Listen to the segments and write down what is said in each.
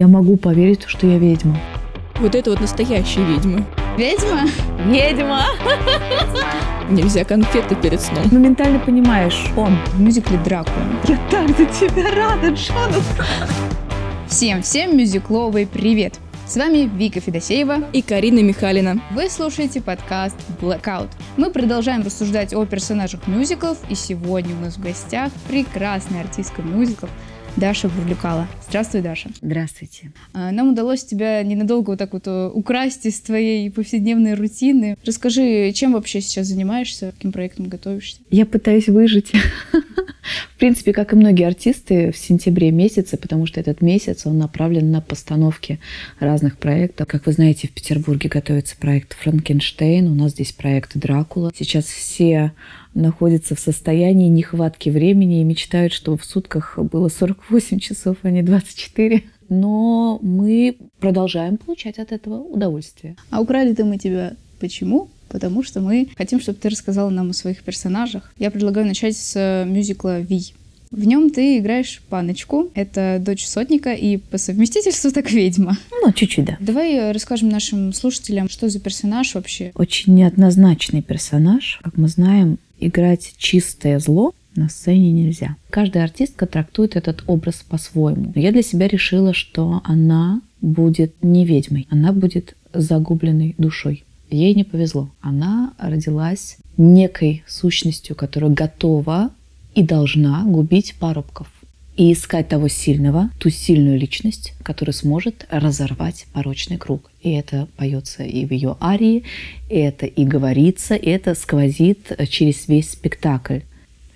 Я могу поверить, что я ведьма. Вот это вот настоящие ведьмы. Ведьма? Ведьма! Нельзя конфеты перед сном. Моментально понимаешь, он. В мюзикле «Дракула». Я так за тебя рада, Джонас. Всем, всем мюзикловый привет! С вами Вика Федосеева. И Карина Михалина. Вы слушаете подкаст Blackout. Мы продолжаем рассуждать о персонажах мюзиклов, и сегодня у нас в гостях прекрасная артистка мюзиклов Даша Бурлюкала. Здравствуй, Даша. Здравствуйте. А, Нам удалось тебя ненадолго вот так вот э, украсть из твоей повседневной рутины. Расскажи, чем вообще сейчас занимаешься, каким проектом готовишься? Я пытаюсь выжить. В принципе, как и многие артисты в сентябре месяце, потому что этот месяц, он направлен на постановки разных проектов. Как вы знаете, в Петербурге готовится проект «Франкенштейн», у нас здесь проект «Дракула». Сейчас все находятся в состоянии нехватки времени и мечтают, что в сутках было 48 часов, а не 24. Но мы продолжаем получать от этого удовольствие. А украли-то мы тебя почему? Потому что мы хотим, чтобы ты рассказала нам о своих персонажах. Я предлагаю начать с э, мюзикла «Ви». В нем ты играешь паночку, это дочь сотника и по совместительству так ведьма. Ну, чуть-чуть, да. Давай расскажем нашим слушателям, что за персонаж вообще. Очень неоднозначный персонаж. Как мы знаем, играть чистое зло на сцене нельзя. Каждая артистка трактует этот образ по-своему. Я для себя решила, что она будет не ведьмой, она будет загубленной душой. Ей не повезло. Она родилась некой сущностью, которая готова и должна губить парубков и искать того сильного, ту сильную личность, которая сможет разорвать порочный круг. И это поется и в ее арии, и это и говорится, и это сквозит через весь спектакль.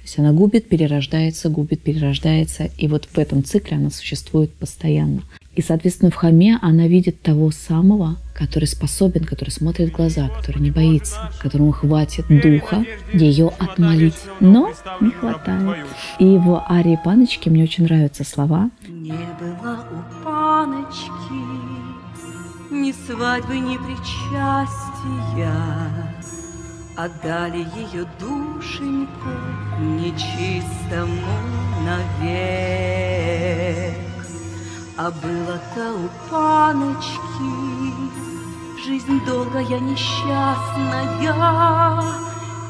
Есть она губит, перерождается, губит, перерождается. И вот в этом цикле она существует постоянно. И, соответственно, в Хаме она видит того самого, который способен, который смотрит в глаза, который не боится, которому хватит духа ее отмолить. Но не хватает. И в арии Паночки мне очень нравятся слова. Не было у паночки ни свадьбы, ни причастия. Отдали ее душеньку нечистому навек. А было-то у паночки жизнь долгая, несчастная,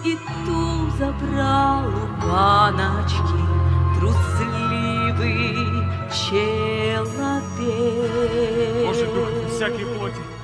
И ту забрал у паночки трусливый человек. Боже, дух всякой плоти. Смерть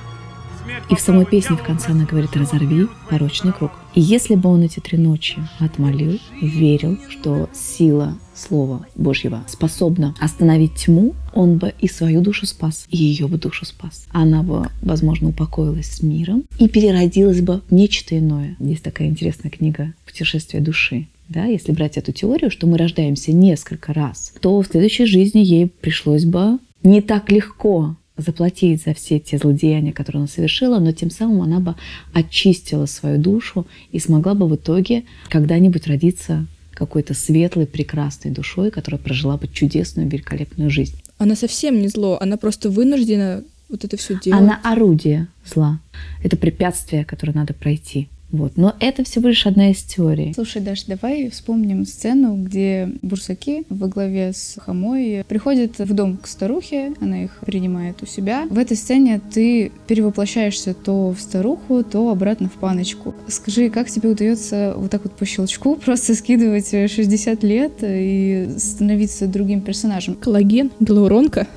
И в самой песне в конце она говорит «разорви порочный круг». И если бы он эти три ночи отмолил, верил, что сила Слова Божьего способна остановить тьму, он бы и свою душу спас, и ее бы душу спас. Она бы, возможно, упокоилась с миром и переродилась бы в нечто иное. Есть такая интересная книга «Путешествие души». Да, если брать эту теорию, что мы рождаемся несколько раз, то в следующей жизни ей пришлось бы не так легко заплатить за все те злодеяния, которые она совершила, но тем самым она бы очистила свою душу и смогла бы в итоге когда-нибудь родиться какой-то светлой, прекрасной душой, которая прожила бы чудесную, великолепную жизнь. Она совсем не зло, она просто вынуждена вот это все делать. Она орудие зла. Это препятствие, которое надо пройти. Вот. Но это всего лишь одна из теорий. Слушай, Даш, давай вспомним сцену, где бурсаки во главе с Хамой приходят в дом к старухе, она их принимает у себя. В этой сцене ты перевоплощаешься то в старуху, то обратно в паночку. Скажи, как тебе удается вот так вот по щелчку просто скидывать 60 лет и становиться другим персонажем? Коллаген, гиалуронка.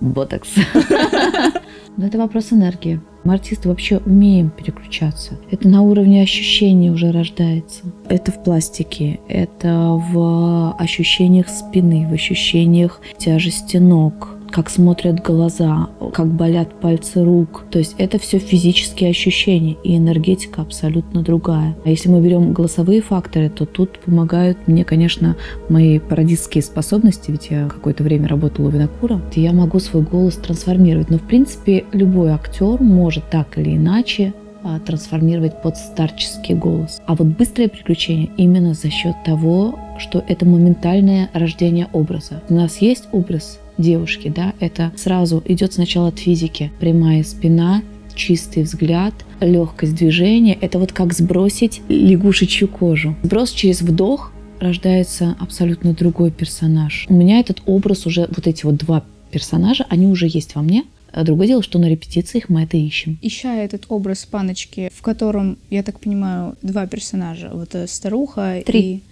Ботокс. Но это вопрос энергии. Мы артисты вообще умеем переключаться. Это на уровне ощущений уже рождается. Это в пластике, это в ощущениях спины, в ощущениях тяжести ног, как смотрят глаза, как болят пальцы рук. То есть это все физические ощущения, и энергетика абсолютно другая. А если мы берем голосовые факторы, то тут помогают мне, конечно, мои пародистские способности, ведь я какое-то время работала у винокура, я могу свой голос трансформировать. Но, в принципе, любой актер может так или иначе а, трансформировать под старческий голос. А вот быстрое приключение именно за счет того, что это моментальное рождение образа. У нас есть образ девушки, да, это сразу идет сначала от физики. Прямая спина, чистый взгляд, легкость движения. Это вот как сбросить лягушечью кожу. Сброс через вдох рождается абсолютно другой персонаж. У меня этот образ уже, вот эти вот два персонажи, они уже есть во мне. А Другое дело, что на репетициях мы это ищем. Ища этот образ паночки, в котором, я так понимаю, два персонажа. Вот э, старуха Три. и...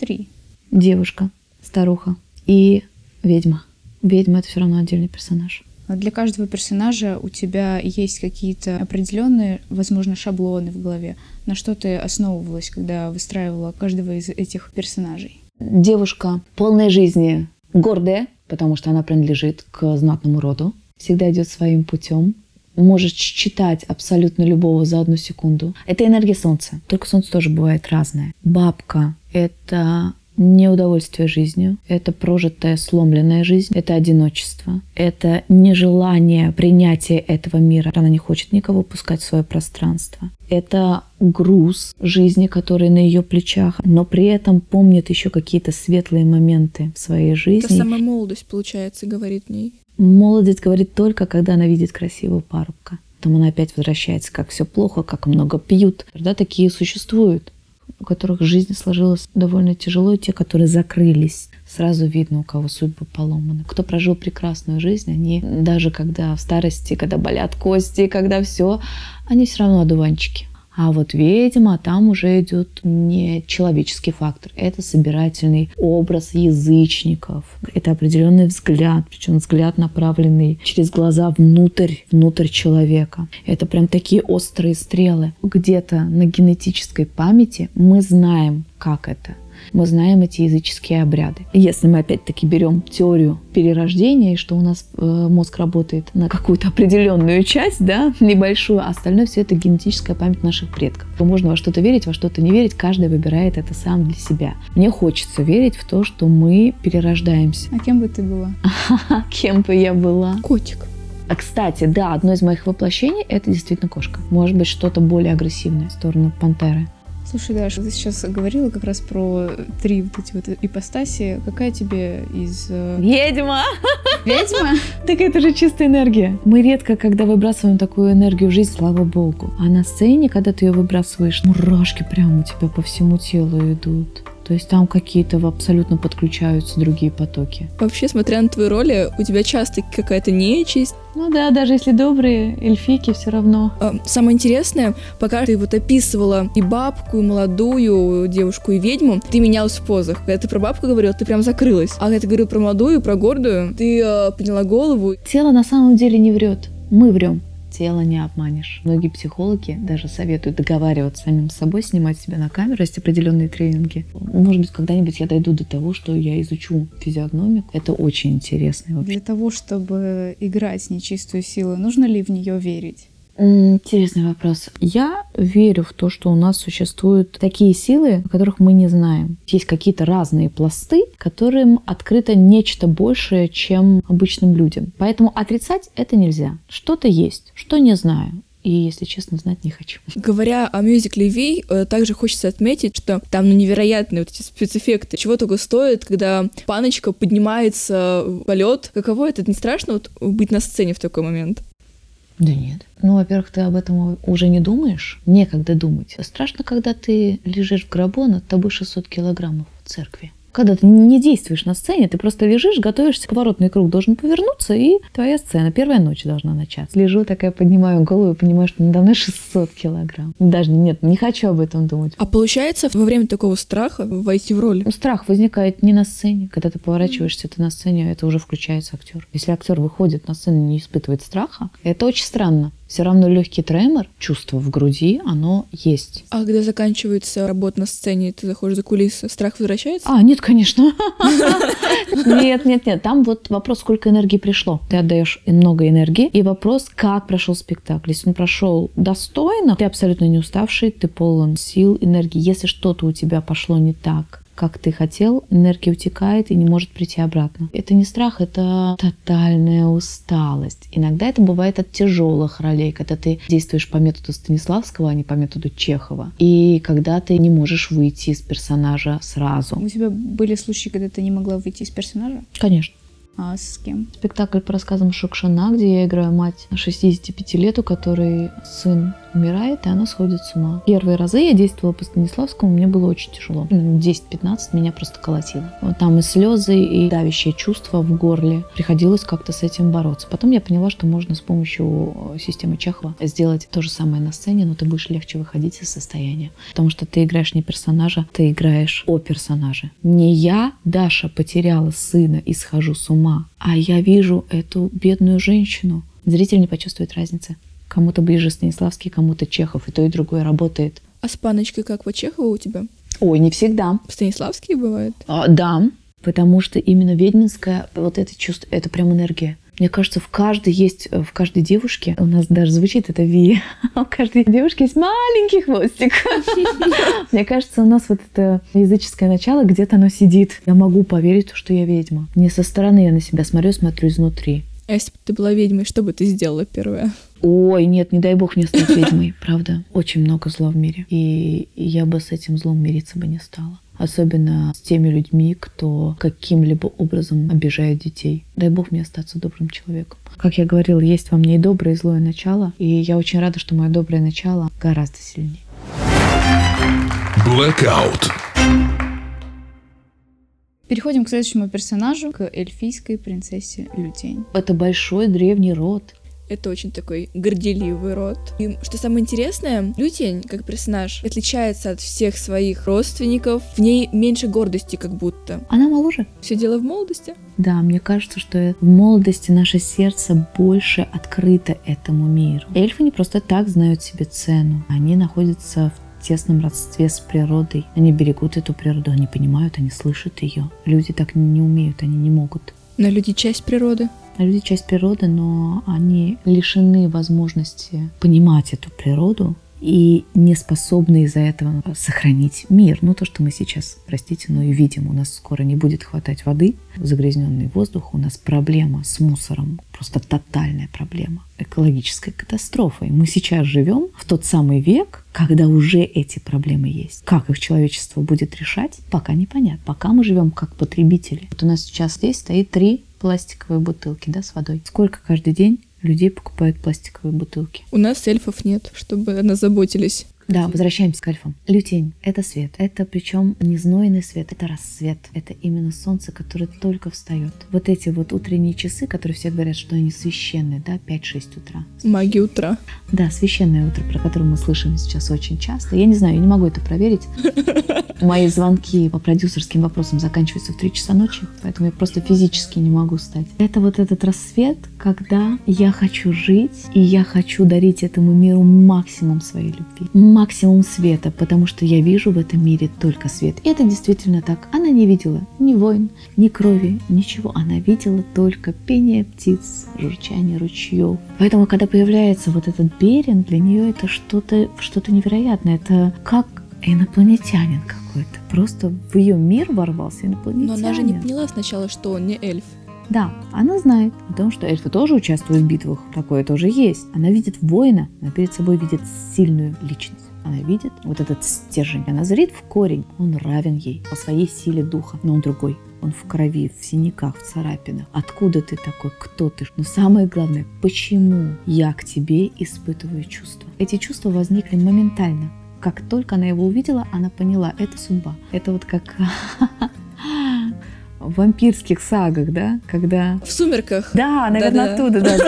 Три. Девушка, старуха и ведьма. Ведьма это все равно отдельный персонаж. А Для каждого персонажа у тебя есть какие-то определенные, возможно, шаблоны в голове. На что ты основывалась, когда выстраивала каждого из этих персонажей? Девушка полной жизни, гордая, потому что она принадлежит к знатному роду, всегда идет своим путем, может читать абсолютно любого за одну секунду. Это энергия солнца. Только солнце тоже бывает разное. Бабка — это неудовольствие жизнью, это прожитая сломленная жизнь, это одиночество, это нежелание принятия этого мира. Она не хочет никого пускать в свое пространство. Это груз жизни, который на ее плечах, но при этом помнит еще какие-то светлые моменты в своей Это жизни. самая молодость, получается, говорит ней. Молодость говорит только, когда она видит красивого парубка. Потом она опять возвращается, как все плохо, как много пьют. Да, такие существуют, у которых жизнь сложилась довольно тяжело, и те, которые закрылись. Сразу видно, у кого судьбы поломаны. Кто прожил прекрасную жизнь, они даже когда в старости, когда болят кости, когда все, они все равно одуванчики. А вот ведьма, там уже идет не человеческий фактор, это собирательный образ язычников, это определенный взгляд, причем взгляд направленный через глаза внутрь, внутрь человека. Это прям такие острые стрелы. Где-то на генетической памяти мы знаем, как это. Мы знаем эти языческие обряды. Если мы опять-таки берем теорию перерождения, и что у нас э, мозг работает на какую-то определенную часть, да, небольшую, а остальное все это генетическая память наших предков. Можно во что-то верить, во что-то не верить, каждый выбирает это сам для себя. Мне хочется верить в то, что мы перерождаемся. А кем бы ты была? Кем бы я была? Котик. А, кстати, да, одно из моих воплощений – это действительно кошка. Может быть, что-то более агрессивное в сторону пантеры. Слушай, Даша, ты сейчас говорила как раз про три вот эти вот ипостаси. Какая тебе из... э, Ведьма! Ведьма? Так это же чистая энергия. Мы редко, когда выбрасываем такую энергию в жизнь, слава богу. А на сцене, когда ты ее выбрасываешь, мурашки прямо у тебя по всему телу идут. То есть там какие-то абсолютно подключаются другие потоки. Вообще, смотря на твои роли, у тебя часто какая-то нечисть. Ну да, даже если добрые эльфийки, все равно. А, Самое интересное, пока ты вот описывала и бабку, и молодую девушку, и ведьму, ты менялась в позах. Когда ты про бабку говорила, ты прям закрылась. А когда ты говорил про молодую, про гордую, ты э, подняла голову. Тело на самом деле не врет. Мы врем. Тело не обманешь. Многие психологи даже советуют договариваться с самим собой, снимать себя на камеру, есть определенные тренинги. Может быть, когда-нибудь я дойду до того, что я изучу физиогномику. Это очень интересно вообще. Для того, чтобы играть нечистую силу, нужно ли в нее верить? Интересный вопрос. Я верю в то, что у нас существуют такие силы, о которых мы не знаем. Есть какие-то разные пласты, которым открыто нечто большее, чем обычным людям. Поэтому отрицать это нельзя. Что-то есть, что не знаю. И, если честно, знать не хочу. Говоря о мюзикле Ви, э, также хочется отметить, что там ну, невероятные вот эти спецэффекты. Чего только стоит, когда паночка поднимается в полет. Каково это? Не страшно вот быть на сцене в такой момент? Да нет. Ну, во-первых, ты об этом уже не думаешь. Некогда думать. Страшно, когда ты лежишь в гробу, над тобой 600 килограммов в церкви. Когда ты не действуешь на сцене, ты просто лежишь, готовишься, поворотный круг должен повернуться, и твоя сцена, первая ночь должна начаться. Лежу такая, поднимаю голову и понимаю, что надо мной 600 килограмм. Даже нет, не хочу об этом думать. А получается во время такого страха войти в роль? Страх возникает не на сцене. Когда ты поворачиваешься, ты на сцене, это уже включается актер. Если актер выходит на сцену и не испытывает страха, это очень странно. Все равно легкий тремор, чувство в груди, оно есть. А когда заканчивается работа на сцене, ты заходишь за кулисы, страх возвращается? А, нет, конечно. Нет, нет, нет. Там вот вопрос, сколько энергии пришло. Ты отдаешь много энергии. И вопрос, как прошел спектакль. Если он прошел достойно, ты абсолютно не уставший, ты полон сил, энергии. Если что-то у тебя пошло не так, как ты хотел, энергия утекает и не может прийти обратно. Это не страх, это тотальная усталость. Иногда это бывает от тяжелых ролей, когда ты действуешь по методу Станиславского, а не по методу Чехова. И когда ты не можешь выйти из персонажа сразу. У тебя были случаи, когда ты не могла выйти из персонажа? Конечно. А с кем? Спектакль по рассказам Шукшина, где я играю мать 65 лет, у которой сын умирает, и она сходит с ума. Первые разы я действовала по Станиславскому, мне было очень тяжело. 10-15 меня просто колотило. Вот там и слезы, и давящее чувство в горле. Приходилось как-то с этим бороться. Потом я поняла, что можно с помощью э, системы Чехова сделать то же самое на сцене, но ты будешь легче выходить из состояния. Потому что ты играешь не персонажа, ты играешь о персонаже. Не я, Даша, потеряла сына и схожу с ума, а я вижу эту бедную женщину. Зритель не почувствует разницы. Кому-то ближе Станиславский, кому-то Чехов, и то, и другое работает. А с паночкой как по Чехову у тебя? Ой, не всегда. Станиславский бывает? А, да, потому что именно ведьминское, вот это чувство, это прям энергия. Мне кажется, в каждой есть, в каждой девушке, у нас даже звучит это Ви, у каждой девушки есть маленький хвостик. Мне кажется, у нас вот это языческое начало, где-то оно сидит. Я могу поверить, что я ведьма. Не со стороны я на себя смотрю, смотрю изнутри. А если бы ты была ведьмой, что бы ты сделала первое? Ой, нет, не дай бог мне стать ведьмой, правда. Очень много зла в мире. И я бы с этим злом мириться бы не стала. Особенно с теми людьми, кто каким-либо образом обижает детей. Дай бог мне остаться добрым человеком. Как я говорила, есть во мне и доброе, и злое начало. И я очень рада, что мое доброе начало гораздо сильнее. Blackout. Переходим к следующему персонажу, к эльфийской принцессе Лютень. Это большой древний род. Это очень такой горделивый род. И что самое интересное, Лютень, как персонаж, отличается от всех своих родственников. В ней меньше гордости как будто. Она моложе. Все дело в молодости. Да, мне кажется, что в молодости наше сердце больше открыто этому миру. Эльфы не просто так знают себе цену. Они находятся в тесном родстве с природой. Они берегут эту природу, они понимают, они слышат ее. Люди так не умеют, они не могут. Но люди часть природы. Люди часть природы, но они лишены возможности понимать эту природу и не способны из-за этого сохранить мир. Ну, то, что мы сейчас, простите, но и видим. У нас скоро не будет хватать воды, загрязненный воздух, у нас проблема с мусором, просто тотальная проблема, экологическая катастрофа. И мы сейчас живем в тот самый век, когда уже эти проблемы есть. Как их человечество будет решать, пока непонятно. Пока мы живем как потребители. Вот у нас сейчас здесь стоит три пластиковые бутылки, да, с водой. Сколько каждый день людей покупают пластиковые бутылки? У нас эльфов нет, чтобы о нас заботились. Да, возвращаемся к альфам. Лютень — это свет. Это причем не знойный свет, это рассвет. Это именно солнце, которое только встает. Вот эти вот утренние часы, которые все говорят, что они священные, да, 5-6 утра. Магия утра. Да, священное утро, про которое мы слышим сейчас очень часто. Я не знаю, я не могу это проверить. Мои звонки по продюсерским вопросам заканчиваются в 3 часа ночи, поэтому я просто физически не могу встать. Это вот этот рассвет, когда я хочу жить, и я хочу дарить этому миру максимум своей любви, максимум света, потому что я вижу в этом мире только свет. И это действительно так. Она не видела ни войн, ни крови, ничего. Она видела только пение птиц, журчание ручьев. Поэтому, когда появляется вот этот берин, для нее это что-то что невероятное. Это как инопланетянин какой-то. Просто в ее мир ворвался инопланетянин. Но она же не поняла сначала, что он не эльф. Да, она знает о том, что эльфы тоже участвуют в битвах. Такое тоже есть. Она видит воина, она перед собой видит сильную личность. Она видит вот этот стержень. Она зрит в корень. Он равен ей по своей силе духа, но он другой. Он в крови, в синяках, в царапинах. Откуда ты такой? Кто ты? Но самое главное, почему я к тебе испытываю чувства? Эти чувства возникли моментально. Как только она его увидела, она поняла, это судьба. Это вот как в вампирских сагах, да, когда... В сумерках. Да, наверное, Да-да. оттуда, да.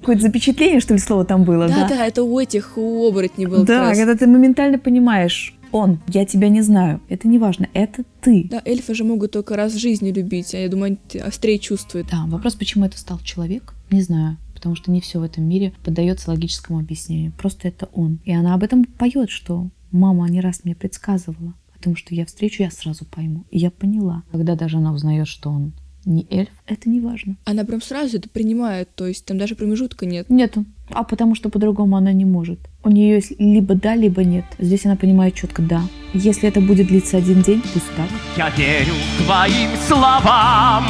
Какое-то запечатление, что ли, слово там было, Да, да? это у этих, у оборотней был Да, когда ты моментально понимаешь, он, я тебя не знаю, это не важно, это ты. Да, эльфы же могут только раз в жизни любить, а я думаю, они острее чувствуют. Да, вопрос, почему это стал человек, не знаю. Потому что не все в этом мире поддается логическому объяснению. Просто это он. И она об этом поет, что мама не раз мне предсказывала. Потому что я встречу, я сразу пойму. И я поняла. Когда даже она узнает, что он не эльф, это не важно. Она прям сразу это принимает, то есть там даже промежутка нет. Нету. А потому что по-другому она не может. У нее есть либо да, либо нет. Здесь она понимает четко да. Если это будет длиться один день, пусть так. Я верю твоим словам,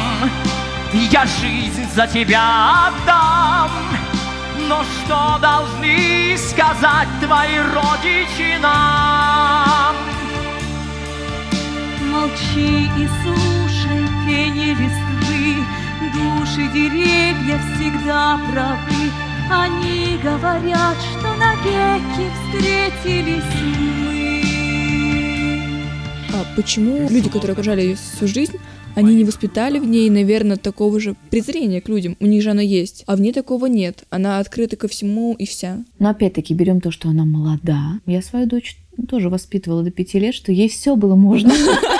я жизнь за тебя отдам. Но что должны сказать твои родичи нам? Молчи и слушай пение листвы, Души деревья всегда правы. Они говорят, что навеки встретились мы. А почему люди, которые окружали ее всю жизнь, они не воспитали в ней, наверное, такого же презрения к людям. У них же оно есть. А в ней такого нет. Она открыта ко всему и вся. Но опять-таки берем то, что она молода. Я свою дочь тоже воспитывала до пяти лет, что ей все было можно.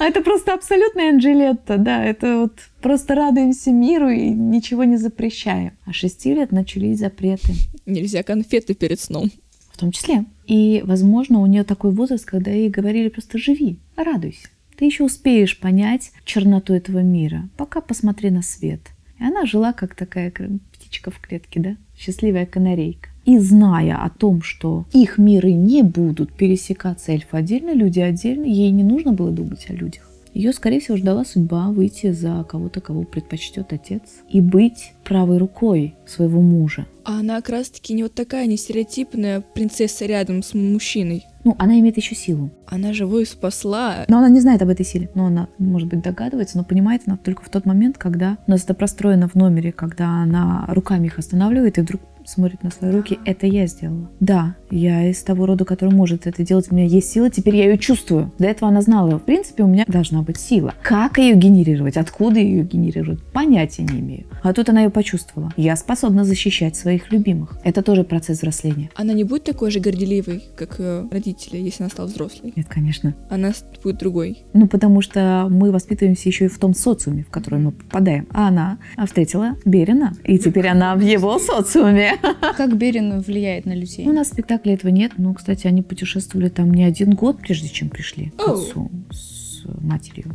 А это просто абсолютная Анджелетта, да, это вот просто радуемся миру и ничего не запрещаем. А шести лет начались запреты. Нельзя конфеты перед сном. В том числе. И, возможно, у нее такой возраст, когда ей говорили просто живи, радуйся. Ты еще успеешь понять черноту этого мира, пока посмотри на свет. И она жила как такая птичка в клетке, да? Счастливая канарейка. И зная о том, что их миры не будут пересекаться эльфы отдельно, люди отдельно, ей не нужно было думать о людях. Ее, скорее всего, ждала судьба выйти за кого-то, кого предпочтет отец, и быть правой рукой своего мужа. А она как раз-таки не вот такая не стереотипная принцесса рядом с мужчиной. Ну, она имеет еще силу. Она и спасла. Но она не знает об этой силе. Но она, может быть, догадывается, но понимает она только в тот момент, когда у нас это простроено в номере, когда она руками их останавливает, и вдруг смотрит на свои руки, это я сделала. Да, я из того рода, который может это делать, у меня есть сила, теперь я ее чувствую. До этого она знала, в принципе, у меня должна быть сила. Как ее генерировать, откуда ее генерировать, понятия не имею. А тут она ее почувствовала. Я способна защищать своих любимых. Это тоже процесс взросления. Она не будет такой же горделивой, как ее родители, если она стала взрослой. Нет, конечно. Она будет другой. Ну, потому что мы воспитываемся еще и в том социуме, в который мы попадаем. А она встретила Берина, и теперь она в его социуме. Как Берин влияет на людей? У нас в спектакле этого нет. Но, кстати, они путешествовали там не один год, прежде чем пришли к отцу с матерью.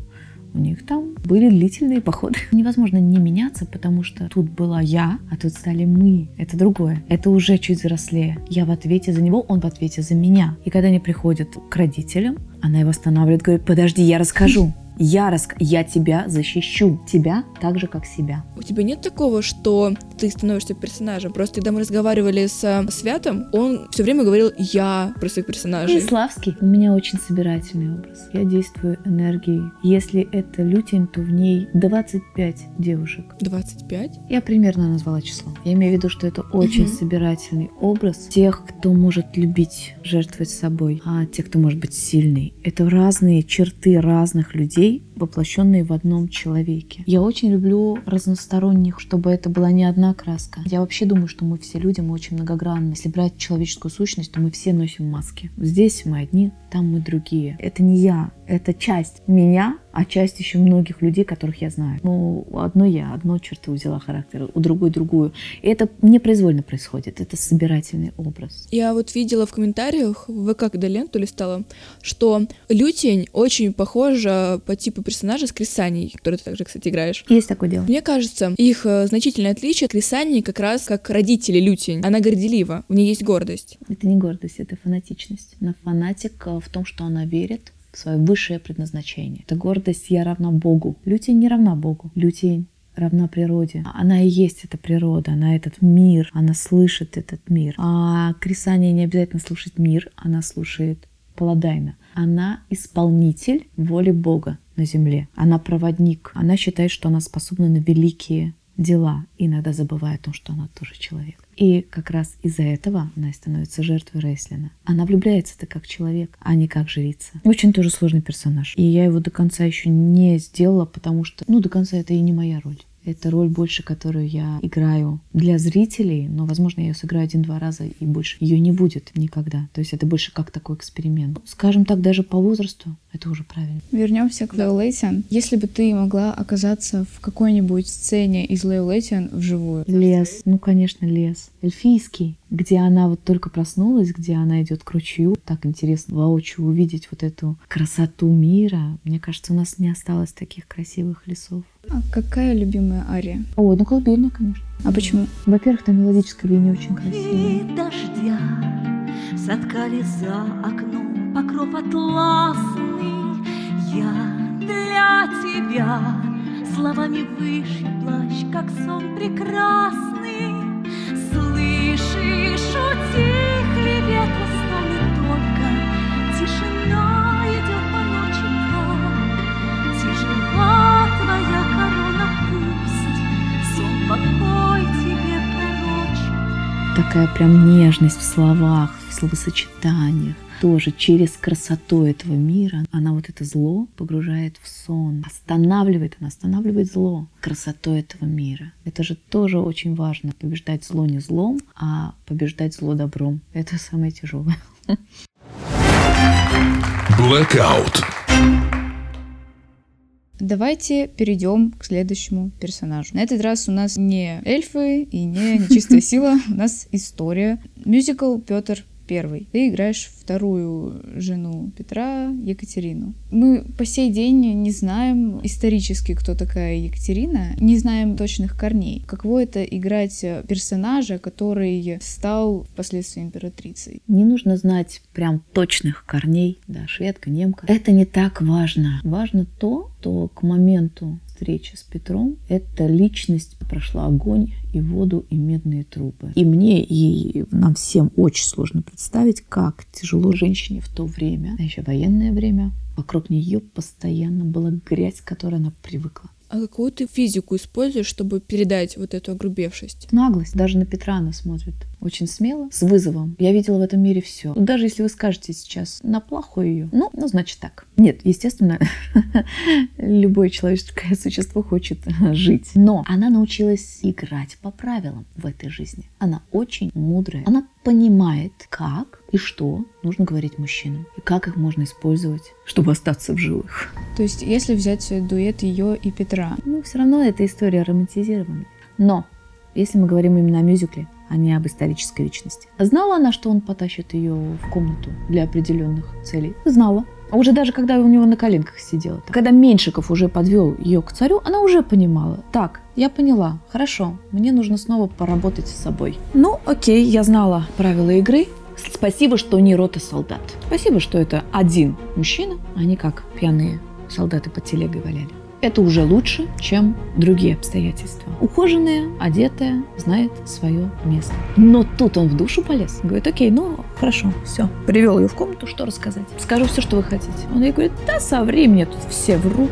У них там были длительные походы. Невозможно не меняться, потому что тут была я, а тут стали мы. Это другое. Это уже чуть взрослее. Я в ответе за него, он в ответе за меня. И когда они приходят к родителям, она его останавливает, говорит, подожди, я расскажу. Я, раск... я тебя защищу. Тебя так же, как себя. У тебя нет такого, что ты становишься персонажем? Просто когда мы разговаривали с э, Святом, он все время говорил «я» про своих персонажей. Славский. У меня очень собирательный образ. Я действую энергией. Если это лютень, то в ней 25 девушек. 25? Я примерно назвала число. Я имею в виду, что это очень Мгм. собирательный образ тех, кто может любить, жертвовать собой, а те, кто может быть сильный. Это разные черты разных людей, trí воплощенные в одном человеке. Я очень люблю разносторонних, чтобы это была не одна краска. Я вообще думаю, что мы все люди, мы очень многогранны. Если брать человеческую сущность, то мы все носим маски. Здесь мы одни, там мы другие. Это не я, это часть меня, а часть еще многих людей, которых я знаю. Ну, у одной я, одну черту взяла характера, у другой другую. И это непроизвольно происходит, это собирательный образ. Я вот видела в комментариях в ВК, когда ленту листала, что Лютень очень похожа по типу персонажа с Крисаней, который ты также, кстати, играешь. Есть такое дело. Мне кажется, их э, значительное отличие Крисани как раз как родители Лютень. Она горделива, в ней есть гордость. Это не гордость, это фанатичность. Она фанатик э, в том, что она верит в свое высшее предназначение. Это гордость «я равна Богу». Лютень не равна Богу. Лютень равна природе. Она и есть эта природа, она этот мир, она слышит этот мир. А Крисания не обязательно слушать мир, она слушает Паладайна. Она исполнитель воли Бога на земле. Она проводник. Она считает, что она способна на великие дела, иногда забывая о том, что она тоже человек. И как раз из-за этого она становится жертвой Рейслина. Она влюбляется-то как человек, а не как жрица. Очень тоже сложный персонаж. И я его до конца еще не сделала, потому что, ну, до конца это и не моя роль. Это роль больше, которую я играю для зрителей, но, возможно, я ее сыграю один-два раза, и больше ее не будет никогда. То есть это больше как такой эксперимент. Скажем так, даже по возрасту это уже правильно. Вернемся к Лейлейтиан. Если бы ты могла оказаться в какой-нибудь сцене из Лейлейтиан вживую, Лес, ну, конечно, лес. Эльфийский, где она вот только проснулась, где она идет к ручью. Так интересно воочию увидеть вот эту красоту мира. Мне кажется, у нас не осталось таких красивых лесов. а какая любимая ария? О, ну колыбельная, конечно. А почему? Во-первых, там мелодическая линия очень красивая. И дождя соткали за окном покров атласный. Я для тебя словами вышью плащ, как сон прекрасный. Такая прям нежность в словах, в словосочетаниях. Тоже через красоту этого мира она вот это зло погружает в сон, останавливает, она останавливает зло красотой этого мира. Это же тоже очень важно. Побеждать зло не злом, а побеждать зло добром. Это самое тяжелое. Blackout. Давайте перейдем к следующему персонажу. На этот раз у нас не эльфы и не нечистая сила, у нас история. Мюзикл Петр Первый. Ты играешь вторую жену Петра, Екатерину. Мы по сей день не знаем исторически, кто такая Екатерина, не знаем точных корней. Каково это играть персонажа, который стал впоследствии императрицей? Не нужно знать прям точных корней, да, шведка, немка. Это не так важно. Важно то, что к моменту встречи с Петром эта личность прошла огонь и воду, и медные трубы. И мне, и нам всем очень сложно представить, как тяжело женщине в то время, а еще военное время, вокруг нее постоянно была грязь, к которой она привыкла. А какую ты физику используешь, чтобы передать вот эту огрубевшесть? Наглость. Даже на Петра она смотрит очень смело, с вызовом. Я видела в этом мире все. Даже если вы скажете сейчас на плохую ее, ну, ну, значит так. Нет, естественно, любое человеческое существо хочет жить. Но она научилась играть по правилам в этой жизни. Она очень мудрая. Она понимает, как и что нужно говорить мужчинам, и как их можно использовать, чтобы остаться в живых. То есть, если взять дуэт ее и Петра, Ну, все равно эта история романтизирована. Но, если мы говорим именно о мюзикле, а не об исторической личности. Знала она, что он потащит ее в комнату для определенных целей? Знала. А уже даже когда у него на коленках сидела. Когда Меньшиков уже подвел ее к царю, она уже понимала. Так, я поняла, хорошо, мне нужно снова поработать с собой. Ну, окей, я знала правила игры. Спасибо, что не рота солдат. Спасибо, что это один мужчина, а не как пьяные солдаты под телегой валяли. Это уже лучше, чем другие обстоятельства. Ухоженная, одетая, знает свое место. Но тут он в душу полез. Говорит, окей, ну хорошо, все. Привел ее в комнату, что рассказать? Скажу все, что вы хотите. Он ей говорит, да соври мне, тут все врут.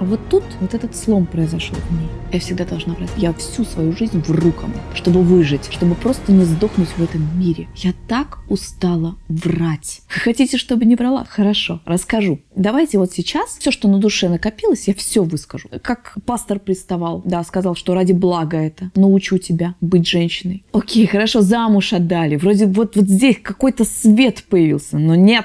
А вот тут вот этот слом произошел в ней. Я всегда должна врать. Я всю свою жизнь вру кому, чтобы выжить, чтобы просто не сдохнуть в этом мире. Я так устала врать. Хотите, чтобы не врала? Хорошо, расскажу. Давайте вот сейчас все, что на душе накопилось, я все выскажу. Как пастор приставал, да, сказал, что ради блага это. Научу тебя быть женщиной. Окей, хорошо, замуж отдали. Вроде вот, вот здесь какой-то свет появился, но нет.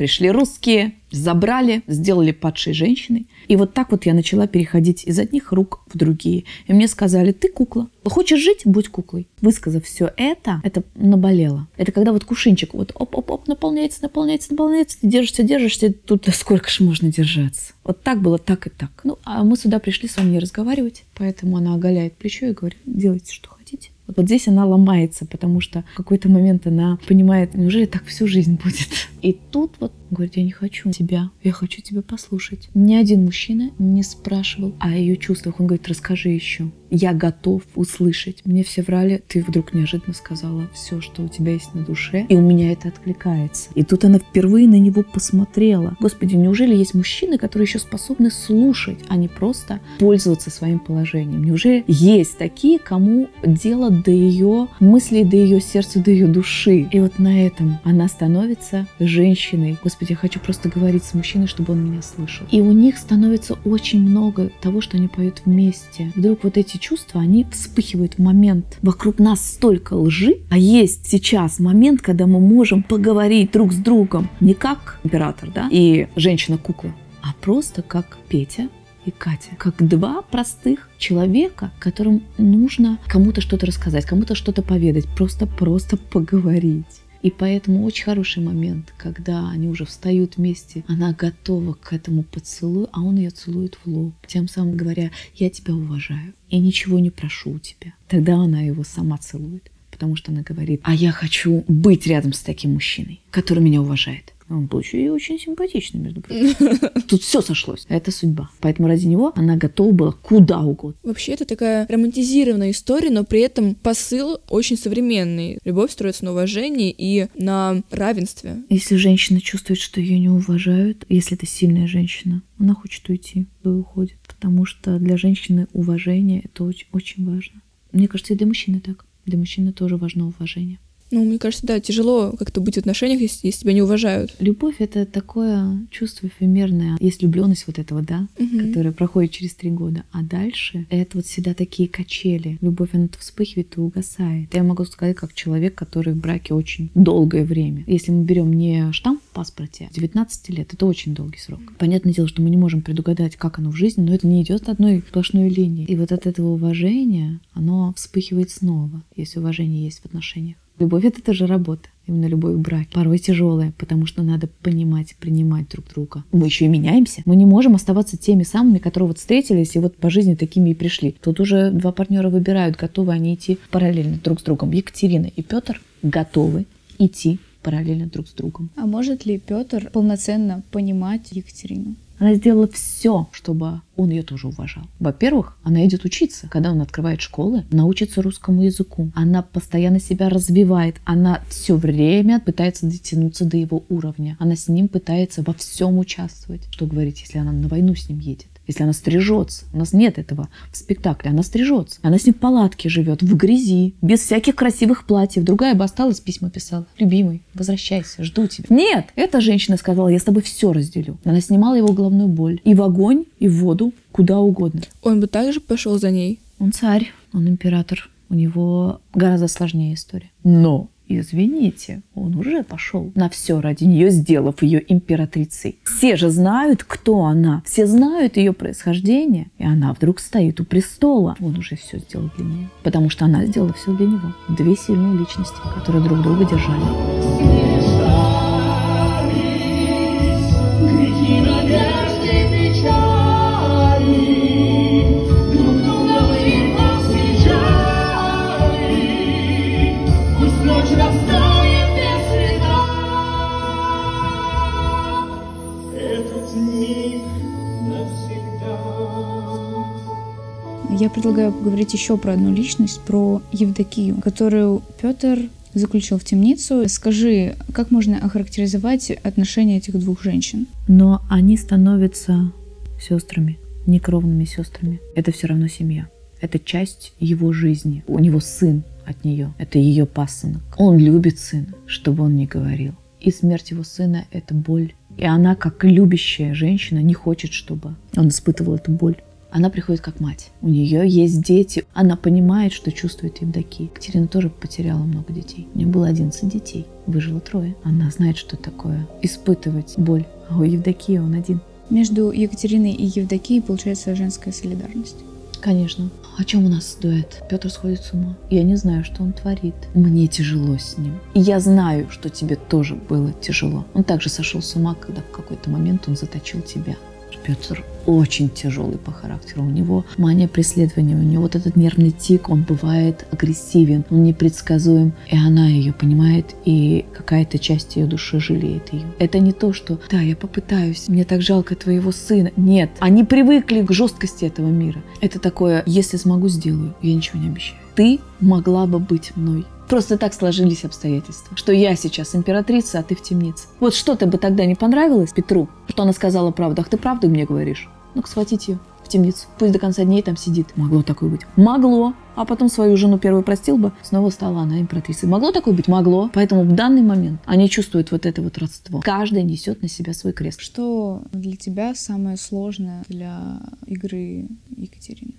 Пришли русские, забрали, сделали падшей женщиной. И вот так вот я начала переходить из одних рук в другие. И мне сказали, ты кукла. Хочешь жить, будь куклой. Высказав все это, это наболело. Это когда вот кувшинчик вот оп-оп-оп наполняется, наполняется, наполняется, ты держишься, держишься, тут сколько же можно держаться. Вот так было, так и так. Ну, а мы сюда пришли с вами разговаривать, поэтому она оголяет плечо и говорит, делайте, что хотите. Вот, здесь она ломается, потому что в какой-то момент она понимает, неужели так всю жизнь будет? И тут вот говорит, я не хочу тебя, я хочу тебя послушать. Ни один мужчина не спрашивал о ее чувствах. Он говорит, расскажи еще. Я готов услышать. Мне все врали, ты вдруг неожиданно сказала все, что у тебя есть на душе, и у меня это откликается. И тут она впервые на него посмотрела. Господи, неужели есть мужчины, которые еще способны слушать, а не просто пользоваться своим положением? Неужели есть такие, кому дело до ее мыслей, до ее сердца, до ее души? И вот на этом она становится женщиной. Господи, я хочу просто говорить с мужчиной, чтобы он меня слышал. И у них становится очень много того, что они поют вместе. Вдруг вот эти чувства, они вспыхивают в момент. Вокруг нас столько лжи, а есть сейчас момент, когда мы можем поговорить друг с другом. Не как император, да, и женщина-кукла, а просто как Петя и Катя. Как два простых человека, которым нужно кому-то что-то рассказать, кому-то что-то поведать, просто-просто поговорить. И поэтому очень хороший момент, когда они уже встают вместе, она готова к этому поцелую, а он ее целует в лоб, тем самым говоря, я тебя уважаю и ничего не прошу у тебя. Тогда она его сама целует, потому что она говорит, а я хочу быть рядом с таким мужчиной, который меня уважает. Он еще и очень симпатичный, между прочим. Тут все сошлось. Это судьба. Поэтому ради него она готова была куда угодно. Вообще, это такая романтизированная история, но при этом посыл очень современный. Любовь строится на уважении и на равенстве. Если женщина чувствует, что ее не уважают, если это сильная женщина, она хочет уйти и уходит. Потому что для женщины уважение – это очень, очень важно. Мне кажется, и для мужчины так. Для мужчины тоже важно уважение. Ну, мне кажется, да, тяжело как-то быть в отношениях, если, если тебя не уважают. Любовь — это такое чувство эфемерное. Есть влюбленность вот этого, да, Мгм. которая проходит через три года. А дальше это вот всегда такие качели. Любовь, она то вспыхивает, то угасает. Я могу сказать, как человек, который в браке очень долгое время. Если мы берем не штамп в паспорте, 19 лет, это очень долгий срок. Понятное дело, что мы не можем предугадать, как оно в жизни, но это не идет одной сплошной линии. И вот от этого уважения оно вспыхивает снова, если уважение есть в отношениях. Любовь — это тоже работа. Именно любовь в браке. Порой тяжелая, потому что надо понимать, принимать друг друга. Мы еще и меняемся. Мы не можем оставаться теми самыми, которые вот встретились и вот по жизни такими и пришли. Тут уже два партнера выбирают, готовы они идти параллельно друг с другом. Екатерина и Петр готовы идти параллельно друг с другом. А может ли Петр полноценно понимать Екатерину? Она сделала все, чтобы он ее тоже уважал. Во-первых, она идет учиться. Когда он открывает школы, она учится русскому языку. Она постоянно себя развивает. Она все время пытается дотянуться до его уровня. Она с ним пытается во всем участвовать. Что говорить, если она на войну с ним едет? Если она стрижется. У нас нет этого в спектакле. Она стрижется. Она с ним в палатке живет, в грязи, без всяких красивых платьев. Другая бы осталась, письма писала. Любимый, возвращайся, жду тебя. Нет, эта женщина сказала, я с тобой все разделю. Она снимала его головную боль. И в огонь, и в воду, куда угодно. Он бы также пошел за ней. Он царь, он император. У него гораздо сложнее история. Но Извините, он уже пошел на все ради нее, сделав ее императрицей. Все же знают, кто она. Все знают ее происхождение. И она вдруг стоит у престола. Он уже все сделал для нее. Потому что она сделала все для него. Две сильные личности, которые друг друга держали. Я предлагаю поговорить еще про одну личность, про Евдокию, которую Петр заключил в темницу. Скажи, как можно охарактеризовать отношения этих двух женщин? Но они становятся сестрами, некровными сестрами. Это все равно семья. Это часть его жизни. У него сын от нее. Это ее пасынок. Он любит сына, чтобы он не говорил. И смерть его сына – это боль. И она, как любящая женщина, не хочет, чтобы он испытывал эту боль. Она приходит как мать. У нее есть дети. Она понимает, что чувствует Евдокия. Екатерина тоже потеряла много детей. У нее было 11 детей. Выжило трое. Она знает, что такое испытывать боль. А у Евдокии он один. Между Екатериной и Евдокией получается женская солидарность. Конечно. О чем у нас дуэт? Петр сходит с ума. Я не знаю, что он творит. Мне тяжело с ним. И я знаю, что тебе тоже было тяжело. Он также сошел с ума, когда в какой-то момент он заточил тебя. Петр очень тяжелый по характеру. У него мания преследования, у него вот этот нервный тик, он бывает агрессивен, он непредсказуем. И она ее понимает, и какая-то часть ее души жалеет ее. Это не то, что «да, я попытаюсь, мне так жалко твоего сына». Нет, они привыкли к жесткости этого мира. Это такое «если смогу, сделаю». Я ничего не обещаю. Ты могла бы быть мной. Просто так сложились обстоятельства, что я сейчас императрица, а ты в темнице. Вот что-то бы тогда не понравилось Петру, что она сказала правду. Ах, ты правду мне говоришь? Ну-ка, схватить ее в темницу. Пусть до конца дней там сидит. Могло такое быть. Могло. А потом свою жену первую простил бы, снова стала она императрицей. Могло такое быть? Могло. Поэтому в данный момент они чувствуют вот это вот родство. Каждый несет на себя свой крест. Что для тебя самое сложное для игры Екатерины?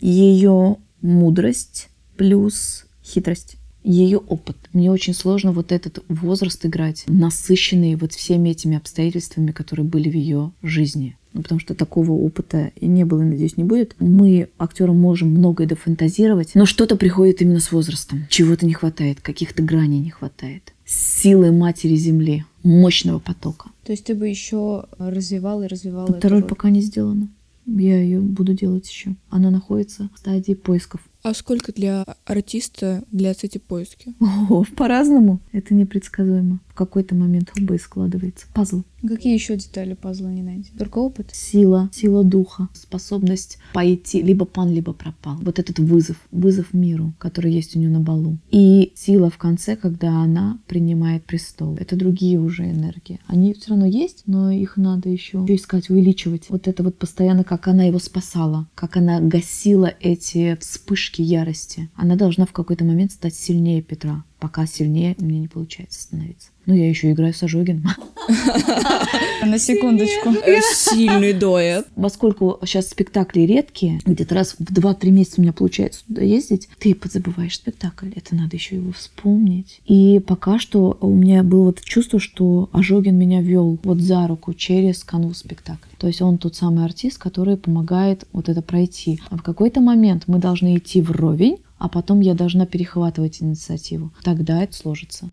Ее мудрость плюс хитрость ее опыт. Мне очень сложно вот этот возраст играть, насыщенный вот всеми этими обстоятельствами, которые были в ее жизни. Ну, потому что такого опыта и не было, и, надеюсь, не будет. Мы, актеры, можем многое дофантазировать, но что-то приходит именно с возрастом. Чего-то не хватает, каких-то граней не хватает. Силы матери земли, мощного потока. То есть ты бы еще развивала и развивала Эта роль? пока не сделана. Я ее буду делать еще. Она находится в стадии поисков. А сколько для артиста длятся эти поиски? О, по-разному. Это непредсказуемо. В какой-то момент оба складывается. Пазл. Какие еще детали пазла не найти? Только опыт? Сила, сила духа, способность пойти, либо пан, либо пропал. Вот этот вызов, вызов миру, который есть у нее на балу. И сила в конце, когда она принимает престол. Это другие уже энергии. Они все равно есть, но их надо еще искать, увеличивать. Вот это вот постоянно, как она его спасала, как она гасила эти вспышки ярости. Она должна в какой-то момент стать сильнее Петра. Пока сильнее мне не получается становиться. Ну, я еще играю с Ожогиным. На секундочку. Сильный дуэт. Поскольку сейчас спектакли редкие, где-то раз в 2-3 месяца у меня получается туда ездить, ты подзабываешь спектакль. Это надо еще его вспомнить. И пока что у меня было вот чувство, что Ожогин меня вел вот за руку через канву спектакля. То есть он тот самый артист, который помогает вот это пройти. А в какой-то момент мы должны идти вровень, а потом я должна перехватывать инициативу. Тогда это сложится.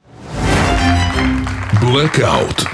Blackout.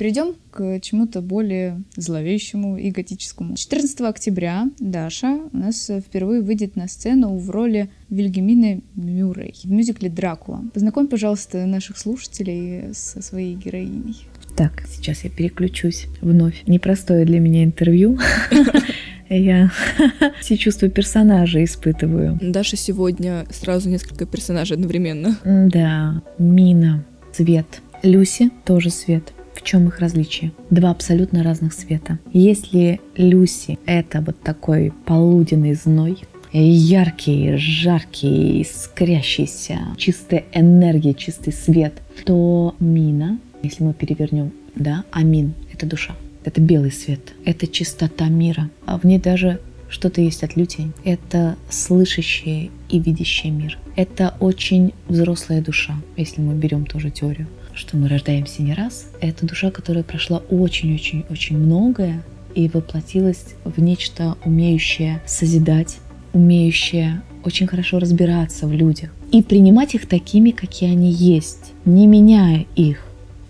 Перейдем к чему-то более зловещему и готическому. 14 октября Даша у нас впервые выйдет на сцену в роли Вильгемины Мюррей в мюзикле «Дракула». Познакомь, пожалуйста, наших слушателей со своей героиней. Так, сейчас я переключусь вновь. Непростое для меня интервью. Я все чувства персонажа испытываю. Даша сегодня сразу несколько персонажей одновременно. Да, Мина, цвет. Люси тоже свет. В чем их различие? Два абсолютно разных света. Если Люси это вот такой полуденный зной, яркий, жаркий, искрящийся, чистая энергия, чистый свет, то Мина, если мы перевернем, да, Амин – это душа. Это белый свет, это чистота мира. А в ней даже что-то есть от лютень. Это слышащий и видящий мир. Это очень взрослая душа, если мы берем тоже теорию, что мы рождаемся не раз. Это душа, которая прошла очень-очень-очень многое и воплотилась в нечто умеющее созидать, умеющее очень хорошо разбираться в людях и принимать их такими, какие они есть, не меняя их.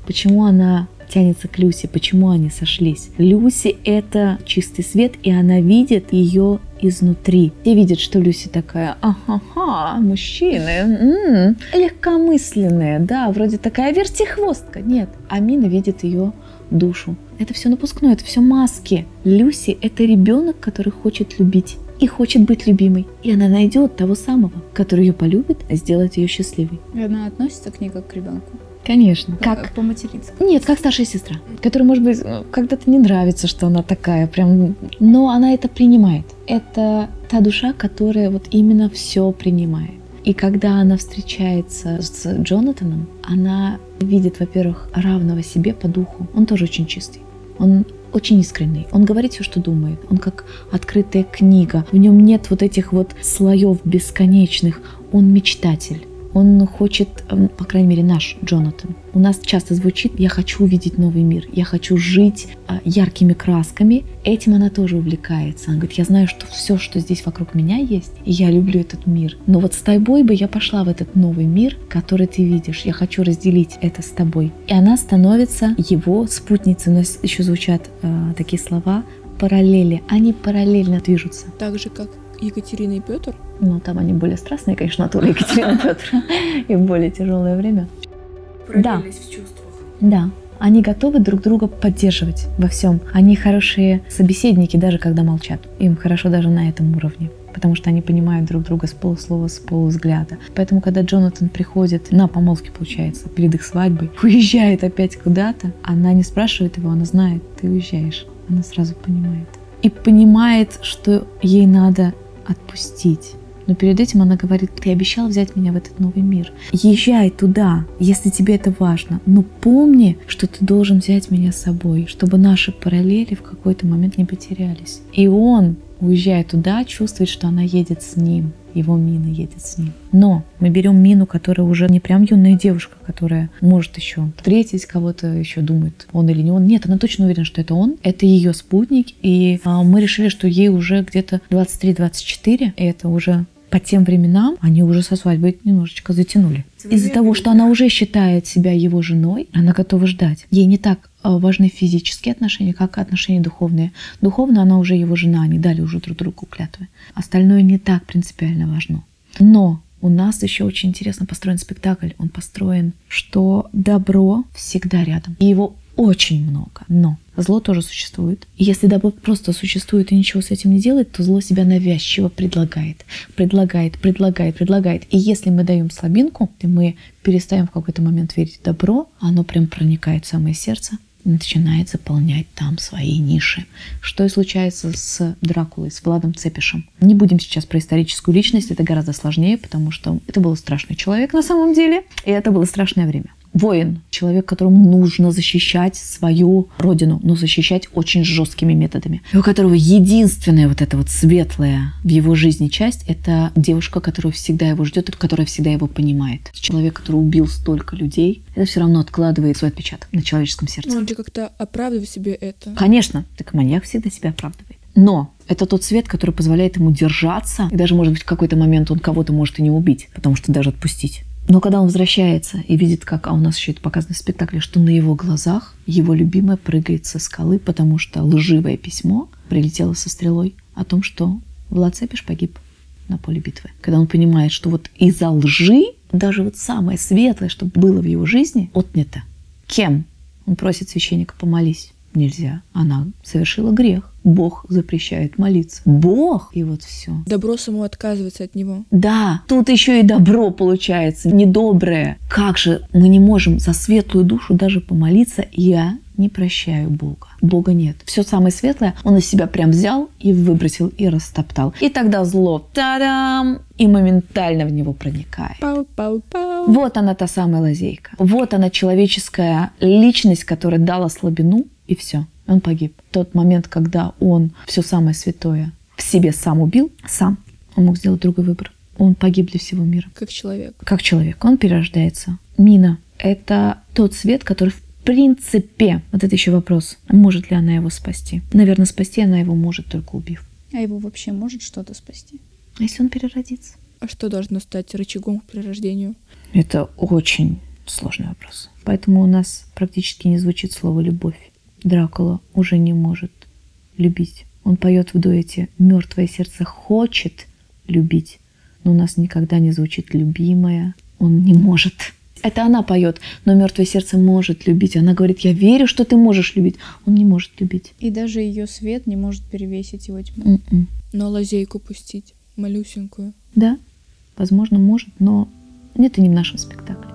Почему она тянется к Люси, почему они сошлись. Люси — это чистый свет, и она видит ее изнутри. Все видят, что Люси такая, ага, мужчины, м-м, легкомысленная, да, вроде такая вертихвостка. Нет, Амина видит ее душу. Это все напускное, это все маски. Люси — это ребенок, который хочет любить и хочет быть любимой. И она найдет того самого, который ее полюбит, а сделает ее счастливой. И она относится к ней как к ребенку. Конечно. Как? По-матерински. Нет, как старшая сестра, которая, может быть, когда-то не нравится, что она такая, прям, но она это принимает. Это та душа, которая вот именно все принимает. И когда она встречается с Джонатаном, она видит, во-первых, равного себе по духу. Он тоже очень чистый. Он очень искренний. Он говорит все, что думает. Он как открытая книга. В нем нет вот этих вот слоев бесконечных. Он мечтатель. Он хочет, эм, по крайней мере, наш Джонатан. У нас часто звучит «я хочу увидеть новый мир», «я хочу жить а, яркими красками». Этим она тоже увлекается. Она говорит, я знаю, что все, что здесь вокруг меня есть, и я люблю этот мир. Но вот с тобой бы я пошла в этот новый мир, который ты видишь. Я хочу разделить это с тобой. И она становится его спутницей. У нас еще звучат э, такие слова параллели. Они параллельно движутся. Так же, как Екатерина и Петр. Ну, там они более страстные, конечно, Туля и Екатерина Петр. И в более тяжелое время. Да. в чувствах. Да. Они готовы друг друга поддерживать во всем. Они хорошие собеседники, даже когда молчат. Им хорошо даже на этом уровне потому что они понимают друг друга с полуслова, с полувзгляда. Поэтому, когда Джонатан приходит на помолвке, получается, перед их свадьбой, уезжает опять куда-то, она не спрашивает его, она знает, ты уезжаешь. Она сразу понимает. И понимает, что ей надо отпустить. Но перед этим она говорит, ты обещал взять меня в этот новый мир. Езжай туда, если тебе это важно. Но помни, что ты должен взять меня с собой, чтобы наши параллели в какой-то момент не потерялись. И он, уезжая туда, чувствует, что она едет с ним его Мина едет с ним. Но мы берем Мину, которая уже не прям юная девушка, которая может еще встретить кого-то, еще думает, он или не он. Нет, она точно уверена, что это он. Это ее спутник. И а, мы решили, что ей уже где-то 23-24, и это уже по тем временам они уже со свадьбой немножечко затянули. Из-за того, что она уже считает себя его женой, она готова ждать. Ей не так важны физические отношения, как отношения духовные. Духовно она уже его жена, они дали уже друг другу клятвы. Остальное не так принципиально важно. Но У нас еще очень интересно построен спектакль. Он построен, что добро всегда рядом. И его очень много. Но зло тоже существует. И если добро просто существует и ничего с этим не делает, то зло себя навязчиво предлагает. Предлагает, предлагает, предлагает. И если мы даем слабинку, и мы перестаем в какой-то момент верить в добро, оно прям проникает в самое сердце, и начинает заполнять там свои ниши. Что и случается с Дракулой, с Владом Цепишем. Не будем сейчас про историческую личность, это гораздо сложнее, потому что это был страшный человек на самом деле, и это было страшное время воин, человек, которому нужно защищать свою родину, но защищать очень жесткими методами. И у которого единственная вот эта вот светлая в его жизни часть – это девушка, которая всегда его ждет и которая всегда его понимает. Человек, который убил столько людей, это все равно откладывает свой отпечаток на человеческом сердце. Ну, он же как-то оправдывает себе это. Конечно, так маньяк всегда себя оправдывает. Но это тот свет, который позволяет ему держаться, и даже, может быть, в какой-то момент он кого-то может и не убить, потому что даже отпустить. Но когда он возвращается и видит, как, а у нас еще это показано в спектакле, что на его глазах его любимая прыгает со скалы, потому что лживое письмо прилетело со стрелой о том, что Влад Цепиш погиб на поле битвы. Когда он понимает, что вот из-за лжи даже вот самое светлое, что было в его жизни, отнято. Кем? Он просит священника помолись. Нельзя. Она совершила грех. Бог запрещает молиться. Бог! И вот все. Добро само отказывается от него. Да, тут еще и добро получается, недоброе. Как же мы не можем за светлую душу даже помолиться? Я не прощаю Бога. Бога нет. Все самое светлое он из себя прям взял и выбросил и растоптал. И тогда зло, та-дам, и моментально в него проникает. Пау-пау-пау. Вот она та самая лазейка. Вот она человеческая личность, которая дала слабину, и все. Он погиб. Тот момент, когда он все самое святое в себе сам убил, сам, он мог сделать другой выбор. Он погиб для всего мира. Как человек. Как человек. Он перерождается. Мина – это тот свет, который в принципе, вот это еще вопрос, может ли она его спасти. Наверное, спасти она его может, только убив. А его вообще может что-то спасти? А если он переродится? А что должно стать рычагом к перерождению? Это очень сложный вопрос. Поэтому у нас практически не звучит слово «любовь». Дракула уже не может любить. Он поет в дуэте «Мертвое сердце хочет любить», но у нас никогда не звучит «любимая». Он не может. Это она поет, но мертвое сердце может любить. Она говорит, я верю, что ты можешь любить. Он не может любить. И даже ее свет не может перевесить его тьму. М-м. Но лазейку пустить, малюсенькую. Да, возможно, может, но это не в нашем спектакле.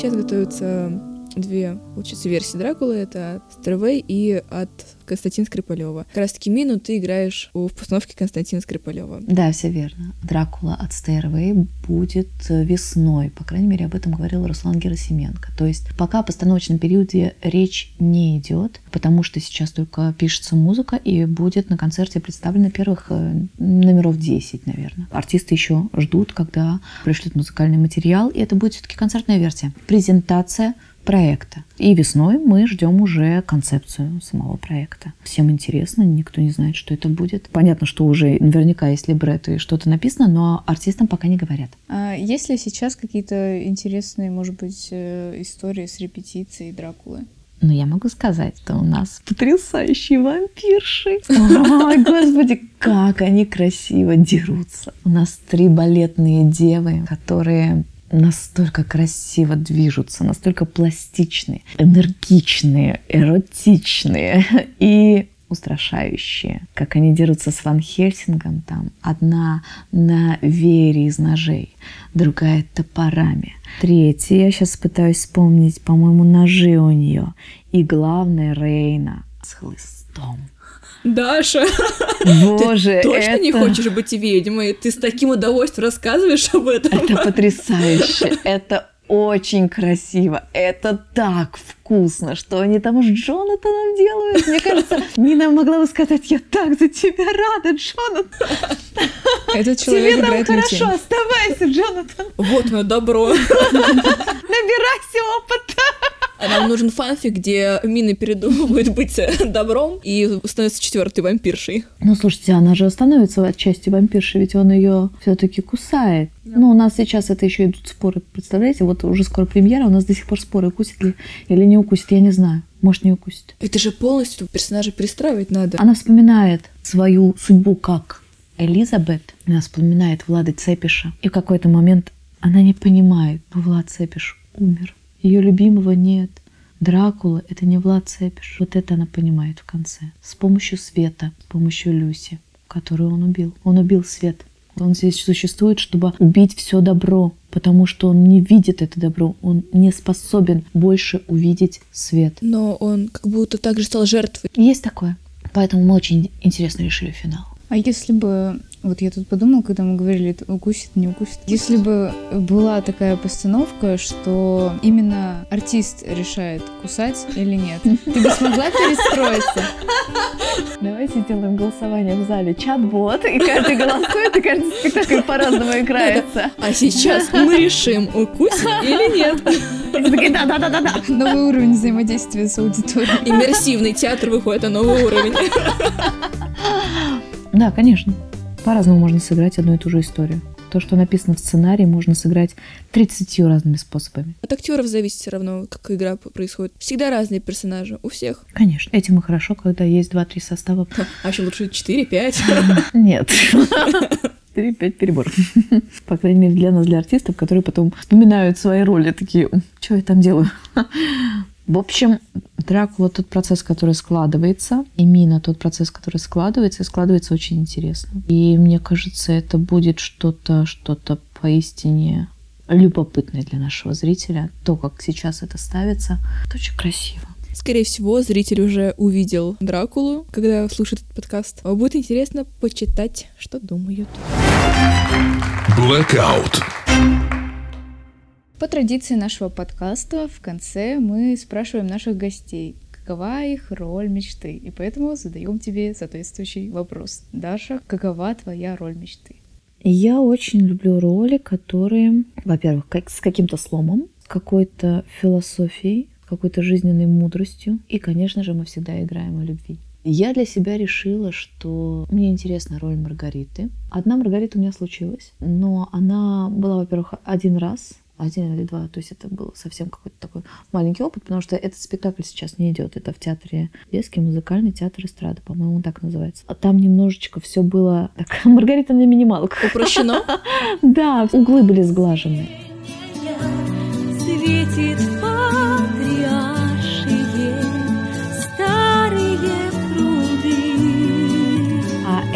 Сейчас готовятся две, получается, версии Дракулы. Это от Стервей и от Константина Скрипалева. Как раз таки Мину ты играешь в постановке Константина Скрипалева. Да, все верно. Дракула от Stairway будет э, весной. По крайней мере, об этом говорил Руслан Герасименко. То есть пока о постановочном периоде речь не идет, потому что сейчас только пишется музыка и будет на концерте представлено первых э, номеров 10, наверное. Артисты еще ждут, когда пришлют музыкальный материал, и это будет все-таки концертная версия. Презентация проекта. И весной мы ждем уже концепцию самого проекта. Всем интересно, никто не знает, что это будет. Понятно, что уже наверняка есть либретто и что-то написано, но артистам пока не говорят. А есть ли сейчас какие-то интересные, может быть, э, истории с репетицией Дракулы? Но я могу сказать, что у нас потрясающие вампирши. Ой, господи, как они красиво дерутся. У нас три балетные девы, которые настолько красиво движутся, настолько пластичные, энергичные, эротичные и устрашающие. Как они дерутся с Ван Хельсингом там. Одна на вере из ножей, другая топорами. Третья, я сейчас пытаюсь вспомнить, по-моему, ножи у нее. И главное, Рейна с хлыстом. Даша, Боже, ты точно не это- хочешь быть ведьмой? Ты с таким удовольствием рассказываешь об этом. Это потрясающе, это очень красиво, это так вкусно, что они там с Джонатаном делают. Мне кажется, Нина могла бы сказать, я так за тебя рада, Джонатан. Этот человек Тебе там хорошо, лютень. оставайся, Джонатан. Вот мое добро. Набирайся опыта. А нам нужен фанфик, где Мина передумывает быть добром и становится четвертой вампиршей. Ну, слушайте, она же становится отчасти вампиршей, ведь он ее все-таки кусает. Ну, у нас сейчас это еще идут споры, представляете? Вот уже скоро премьера, у нас до сих пор споры, укусит ли или не укусит, я не знаю. Может, не укусит. Это же полностью персонажа перестраивать надо. Она вспоминает свою судьбу как Элизабет. Она вспоминает Влада Цепиша. И в какой-то момент она не понимает, что Влад Цепиш умер. Ее любимого нет. Дракула — это не Влад Цепиш. Вот это она понимает в конце. С помощью света, с помощью Люси, которую он убил. Он убил свет. Он здесь существует, чтобы убить все добро, потому что он не видит это добро, он не способен больше увидеть свет. Но он как будто также стал жертвой. Есть такое. Поэтому мы очень интересно решили финал. А если бы, вот я тут подумала, когда мы говорили, это укусит, не укусит, если бы была такая постановка, что именно артист решает, кусать или нет, ты бы смогла перестроиться? Давайте сделаем голосование в зале. Чат-бот, и каждый голосует, и каждый спектакль по-разному играется. А сейчас мы решим, укусит или нет. Да-да-да-да-да. Новый уровень взаимодействия с аудиторией. Иммерсивный театр выходит на новый уровень. Да, конечно. По-разному можно сыграть одну и ту же историю. То, что написано в сценарии, можно сыграть 30 разными способами. От актеров зависит все равно, как игра происходит. Всегда разные персонажи, у всех. Конечно. Этим и хорошо, когда есть 2-3 состава. А еще лучше 4-5. Нет. 4-5 перебор. По крайней мере, для нас, для артистов, которые потом вспоминают свои роли, такие, что я там делаю? В общем, Дракула тот процесс, который складывается, и Мина тот процесс, который складывается, и складывается очень интересно. И мне кажется, это будет что-то, что-то поистине любопытное для нашего зрителя. То, как сейчас это ставится, это очень красиво. Скорее всего, зритель уже увидел Дракулу, когда слушает этот подкаст. Будет интересно почитать, что думают. Blackout. По традиции нашего подкаста в конце мы спрашиваем наших гостей, какова их роль мечты. И поэтому задаем тебе соответствующий вопрос. Даша, какова твоя роль мечты? Я очень люблю роли, которые, во-первых, как, с каким-то сломом, какой-то философией, какой-то жизненной мудростью. И, конечно же, мы всегда играем о любви. Я для себя решила, что мне интересна роль Маргариты. Одна Маргарита у меня случилась, но она была, во-первых, один раз, один или два, то есть это был совсем какой-то такой маленький опыт, потому что этот спектакль сейчас не идет, это в театре детский музыкальный театр эстрады, по-моему, он так называется. А там немножечко все было так, Маргарита на минималках. Упрощено? Да, углы были сглажены. Светит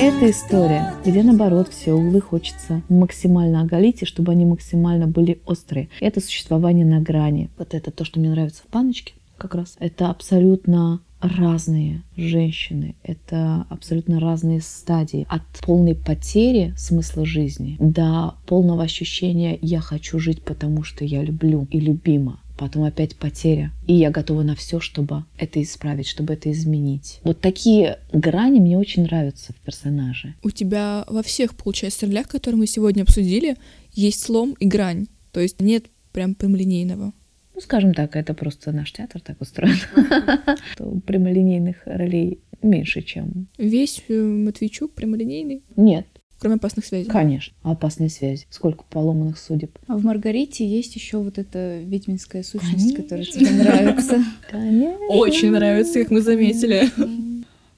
Эта история, где наоборот все углы хочется максимально оголить, и чтобы они максимально были острые. Это существование на грани. Вот это то, что мне нравится в паночке как раз. Это абсолютно разные женщины, это абсолютно разные стадии. От полной потери смысла жизни до полного ощущения «я хочу жить, потому что я люблю и любима». Потом опять потеря. И я готова на все, чтобы это исправить, чтобы это изменить. Вот такие грани мне очень нравятся в персонаже. У тебя во всех, получается, ролях, которые мы сегодня обсудили, есть слом и грань. То есть нет прям прямолинейного. Ну, скажем так, это просто наш театр так устроен. Прямолинейных ролей меньше, чем... Весь э, Матвейчук прямолинейный, Нет, кроме опасных связей. конечно. Опасные связи. Сколько поломанных судеб. А в Маргарите есть еще вот эта ведьминская сущность, которая тебе нравится. Конечно. Очень нравится, как мы заметили.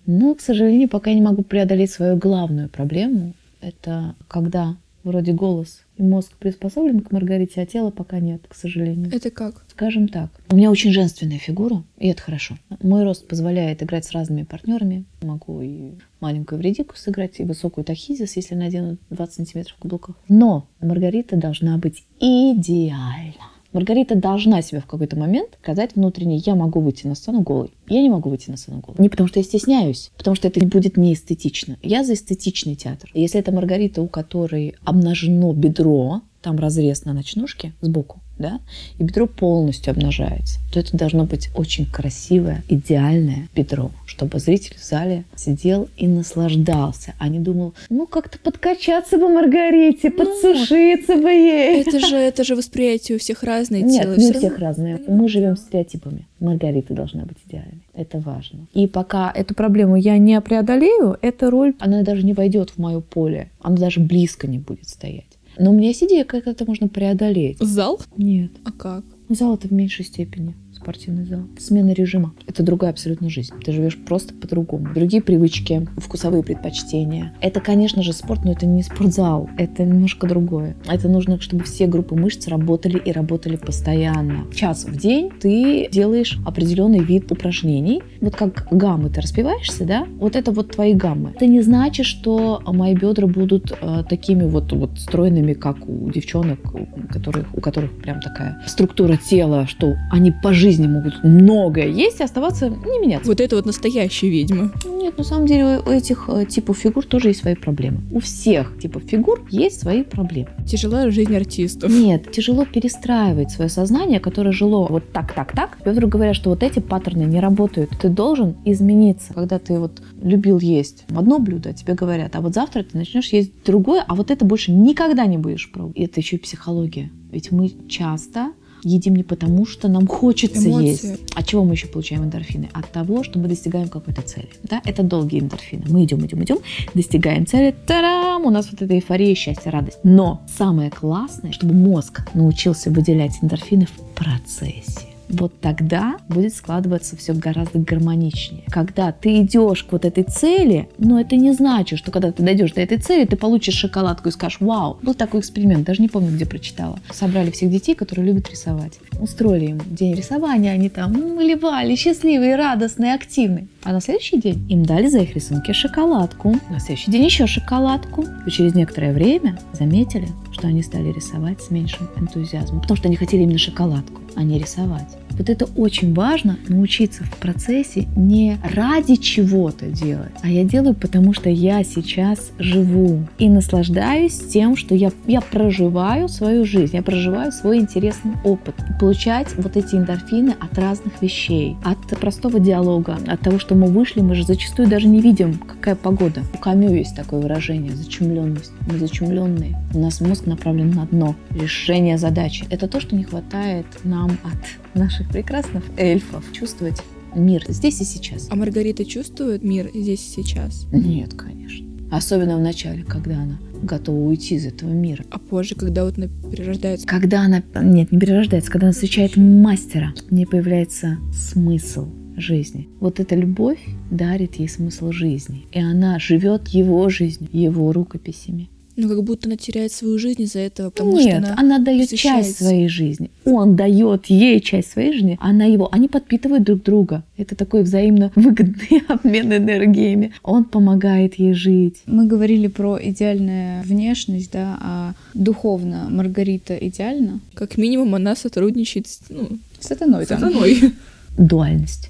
Но, к сожалению, пока я не могу преодолеть свою главную проблему. Это когда вроде голос и мозг приспособлен к Маргарите, а тело пока нет, к сожалению. Это как? Скажем так, у меня очень женственная фигура, и это хорошо. Мой рост позволяет играть с разными партнерами. Могу и маленькую вредику сыграть, и высокую тахизис, если надену 20 сантиметров каблуков. Но Маргарита должна быть идеальна. Маргарита должна себя в какой-то момент сказать внутренне, я могу выйти на сцену голой. Я не могу выйти на сцену голой. Не потому что я стесняюсь, потому что это будет неэстетично. Я за эстетичный театр. Если это Маргарита, у которой обнажено бедро, там разрез на ночнушке сбоку, да, и бедро полностью обнажается, то это должно быть очень красивое, идеальное бедро, чтобы зритель в зале сидел и наслаждался, а не думал, ну как-то подкачаться бы Маргарите, подсушиться бы ей. Это же, это же восприятие у всех разное Нет, тело. не у равно- всех разные. Мы живем стереотипами. Маргарита должна быть идеальной. Это важно. И пока эту проблему я не преодолею, эта роль, она даже не войдет в мое поле. Она даже близко не будет стоять. Но у меня есть идея, как это можно преодолеть. Зал? Нет. А как? Зал это в меньшей степени. Спортивный зал. Смена режима. Это другая абсолютно жизнь. Ты живешь просто по-другому. Другие привычки, вкусовые предпочтения. Это, конечно же, спорт, но это не спортзал. Это немножко другое. Это нужно, чтобы все группы мышц работали и работали постоянно. Час в день ты делаешь определенный вид упражнений. Вот как гаммы ты распеваешься, да? Вот это вот твои гаммы. Это не значит, что мои бедра будут э, такими вот, вот стройными, как у девчонок, у которых, у которых прям такая структура тела, что они по жизни могут многое есть и оставаться не меняться. Вот это вот настоящая ведьма. Нет, на самом деле у этих э, типов фигур тоже есть свои проблемы. У всех типов фигур есть свои проблемы. Тяжелая жизнь артистов. Нет, тяжело перестраивать свое сознание, которое жило вот так, так, так. Вдруг говорят, что вот эти паттерны не работают. Ты должен измениться. Когда ты вот любил есть одно блюдо, тебе говорят, а вот завтра ты начнешь есть другое, а вот это больше никогда не будешь пробовать. И это еще и психология. Ведь мы часто едим не потому, что нам хочется Эмоции. есть. От чего мы еще получаем эндорфины? От того, что мы достигаем какой-то цели. Да? Это долгие эндорфины. Мы идем, идем, идем, достигаем цели, тарам, у нас вот эта эйфория, счастье, радость. Но самое классное, чтобы мозг научился выделять эндорфины в процессе. Вот тогда будет складываться все гораздо гармоничнее. Когда ты идешь к вот этой цели, но это не значит, что когда ты дойдешь до этой цели, ты получишь шоколадку и скажешь, вау, был такой эксперимент, даже не помню, где прочитала. Собрали всех детей, которые любят рисовать. Устроили им день рисования, они там малевали, счастливые, радостные, активные. А на следующий день им дали за их рисунки шоколадку. На следующий день еще шоколадку. И через некоторое время заметили, что они стали рисовать с меньшим энтузиазмом, потому что они хотели именно шоколадку, а не рисовать. Вот это очень важно научиться в процессе не ради чего-то делать, а я делаю, потому что я сейчас живу и наслаждаюсь тем, что я, я проживаю свою жизнь, я проживаю свой интересный опыт. Получать вот эти эндорфины от разных вещей, от простого диалога, от того, что мы вышли, мы же зачастую даже не видим, какая погода. У Камю есть такое выражение – зачумленность. Мы зачумленные. У нас мозг направлен на дно. Решение задачи. Это то, что не хватает нам от наших прекрасных эльфов. Чувствовать мир здесь и сейчас. А Маргарита чувствует мир здесь и сейчас? Нет, конечно. Особенно в начале, когда она готова уйти из этого мира. А позже, когда вот она перерождается? Когда она... Нет, не перерождается. Когда она встречает мастера, в ней появляется смысл жизни. Вот эта любовь дарит ей смысл жизни. И она живет его жизнью, его рукописями. Ну, как будто она теряет свою жизнь из-за этого, потому Нет, что она... она, дает часть своей жизни. Он дает ей часть своей жизни, она его. Они подпитывают друг друга. Это такой взаимно выгодный обмен энергиями. Он помогает ей жить. Мы говорили про идеальную внешность, да, а духовно Маргарита идеальна? Как минимум она сотрудничает с, ну, Сатаной с там. сатаной. Дуальность.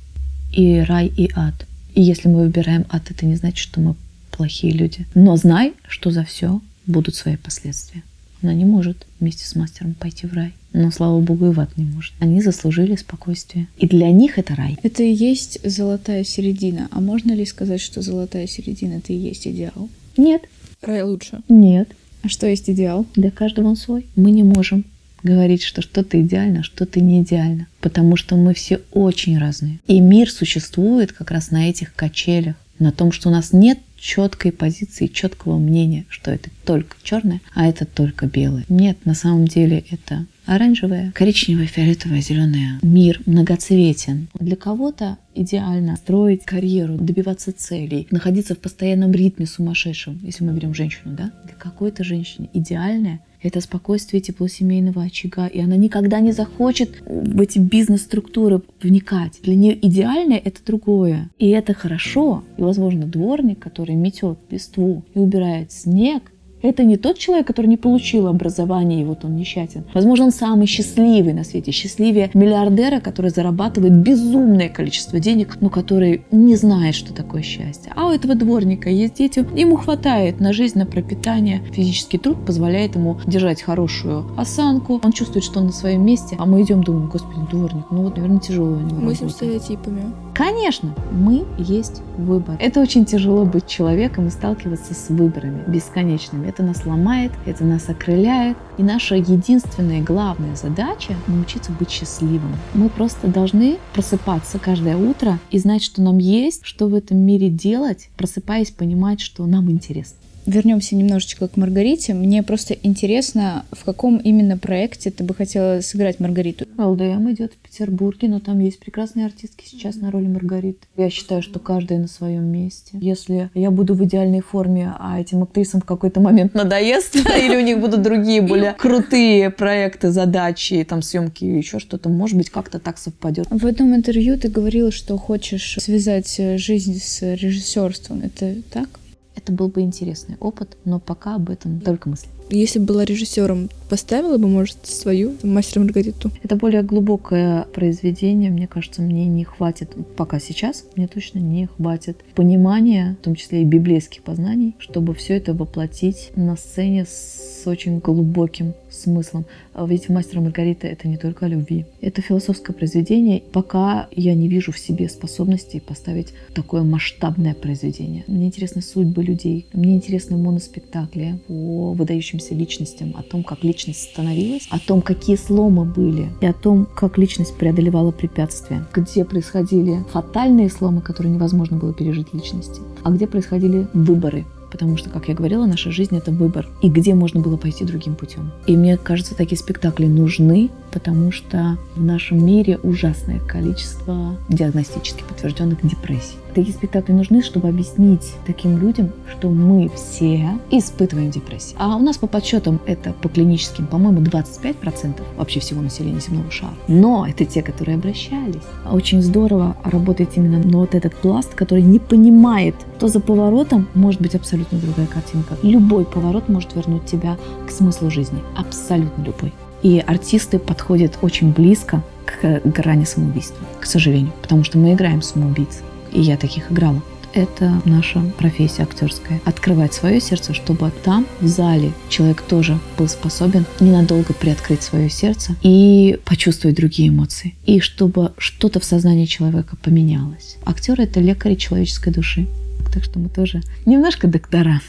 И рай, и ад. И если мы выбираем ад, это не значит, что мы плохие люди. Но знай, что за все будут свои последствия. Она не может вместе с мастером пойти в рай. Но, слава богу, и в ад не может. Они заслужили спокойствие. И для них это рай. Это и есть золотая середина. А можно ли сказать, что золотая середина это и есть идеал? Нет, Рай лучше. нет. А что есть идеал? Для каждого он свой. Мы не можем говорить, что что-то идеально, что-то не идеально, потому что мы все очень разные. И мир существует как раз на этих качелях, на том, что у нас нет четкой позиции, четкого мнения, что это только черное, а это только белое. Нет, на самом деле это оранжевое, коричневое, фиолетовое, зеленое. Мир многоцветен. Для кого-то идеально строить карьеру, добиваться целей, находиться в постоянном ритме сумасшедшем, если мы берем женщину, да? Для какой-то женщины идеальное это спокойствие тепло семейного очага, и она никогда не захочет в эти бизнес-структуры вникать. Для нее идеальное это другое. И это хорошо. И, возможно, дворник, который метет листву и убирает снег, Это не тот человек, который не получил образование, и вот он несчастен. Возможно, он самый счастливый на свете, счастливее миллиардера, который зарабатывает безумное количество денег, но который не знает, что такое счастье. А у этого дворника есть дети, ему хватает на жизнь, на пропитание. Физический труд позволяет ему держать хорошую осанку. Он чувствует, что он на своем месте, а мы идем, думаем, господи, дворник, ну вот, наверное, тяжело у него Мы работа». стереотипами. Конечно, мы есть выбор. Это очень тяжело быть человеком и сталкиваться с выборами бесконечными. Это нас ломает, это нас окрыляет. И наша единственная главная задача — научиться быть счастливым. Мы просто должны просыпаться каждое утро и знать, что нам есть, что в этом мире делать, просыпаясь, понимать, что нам интересно. Вернемся немножечко к Маргарите. Мне просто интересно, в каком именно проекте ты бы хотела сыграть Маргариту? ЛДМ идет в Петербурге, но там есть прекрасные артистки сейчас на роли Маргариты. Я считаю, что каждая на своем месте. Если я буду в идеальной форме, а этим актрисам в какой-то момент надоест, или у них будут другие более крутые проекты, задачи, там съемки и еще что-то, может быть, как-то так совпадет. В одном интервью ты говорила, что хочешь связать э, жизнь с режиссерством. Это так? Это был бы интересный опыт, но пока об этом только мысли. Если бы была режиссером, поставила бы, может, свою мастер Маргариту? Это более глубокое произведение, мне кажется, мне не хватит, пока сейчас, мне точно не хватит понимания, в том числе и библейских познаний, чтобы все это воплотить на сцене с очень глубоким смыслом. А Ведь «Мастер и Маргарита» — это не только о любви. Это философское произведение. Пока я не вижу в себе способности поставить такое масштабное произведение. Мне интересны судьбы людей. Мне интересны моноспектакли о выдающимся личностям, о том, как личность становилась, о том, какие сломы были, и о том, как личность преодолевала препятствия, где происходили фатальные сломы, которые невозможно было пережить личности, а где происходили выборы, Потому что, как я говорила, наша жизнь — это выбор. И где можно было пойти другим путем. И мне кажется, такие спектакли нужны, потому что в нашем мире ужасное количество диагностически подтвержденных депрессий. Такие спектакли нужны, чтобы объяснить таким людям, что мы все испытываем депрессию. А у нас по подсчетам это по клиническим, по-моему, 25% вообще всего населения земного шара. Но это те, которые обращались. Очень здорово работает именно ну, вот этот пласт, который не понимает, то за поворотом может быть абсолютно другая картинка. Любой поворот может вернуть тебя к смыслу жизни. Абсолютно любой. И артисты подходят очень близко к грани самоубийства, к сожалению, потому что мы играем самоубийц. И я таких играла. Это наша профессия актерская. Открывать свое сердце, чтобы там, в зале, человек тоже был способен ненадолго приоткрыть свое сердце и почувствовать другие эмоции. И чтобы что-то в сознании человека поменялось. Актер — это лекарь человеческой души. Так что мы тоже немножко доктора.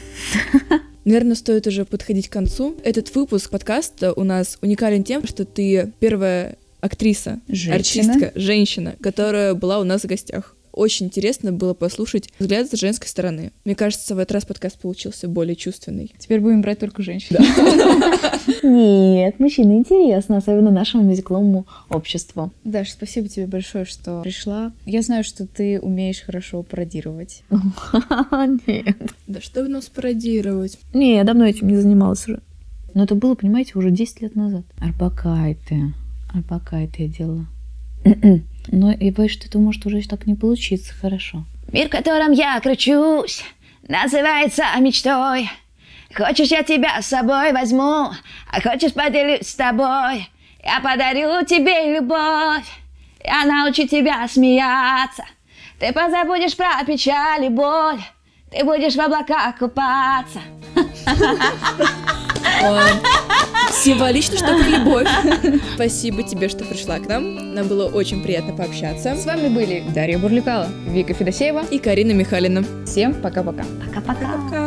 Наверное, стоит уже подходить к концу. Этот выпуск подкаста у нас уникален тем, что ты первая актриса, Женщина. артистка, женщина, которая была у нас в гостях. Очень интересно было послушать взгляд с женской стороны. Мне кажется, в этот раз подкаст получился более чувственный. Теперь будем брать только женщин. Нет, мужчина интересно, особенно нашему мюзикловому обществу. Даш, спасибо тебе большое, что пришла. Я знаю, что ты умеешь хорошо пародировать. Нет. Да что в нас пародировать? Не, я давно этим не занималась уже. Но это было, понимаете, уже 10 лет назад. Арбакайте. Арбакайте я делала. Но я боюсь, что это может уже так не получиться хорошо. Мир, в котором я кручусь, называется мечтой. Хочешь, я тебя с собой возьму, а хочешь, поделюсь с тобой. Я подарю тебе любовь, я научу тебя смеяться. Ты позабудешь про печаль и боль, ты будешь в облаках купаться. Символично, что про любовь. Спасибо тебе, что пришла к нам. Нам было очень приятно пообщаться. С вами были Дарья Бурликала, Вика Федосеева. И Карина Михалина. Всем пока-пока. Пока-пока.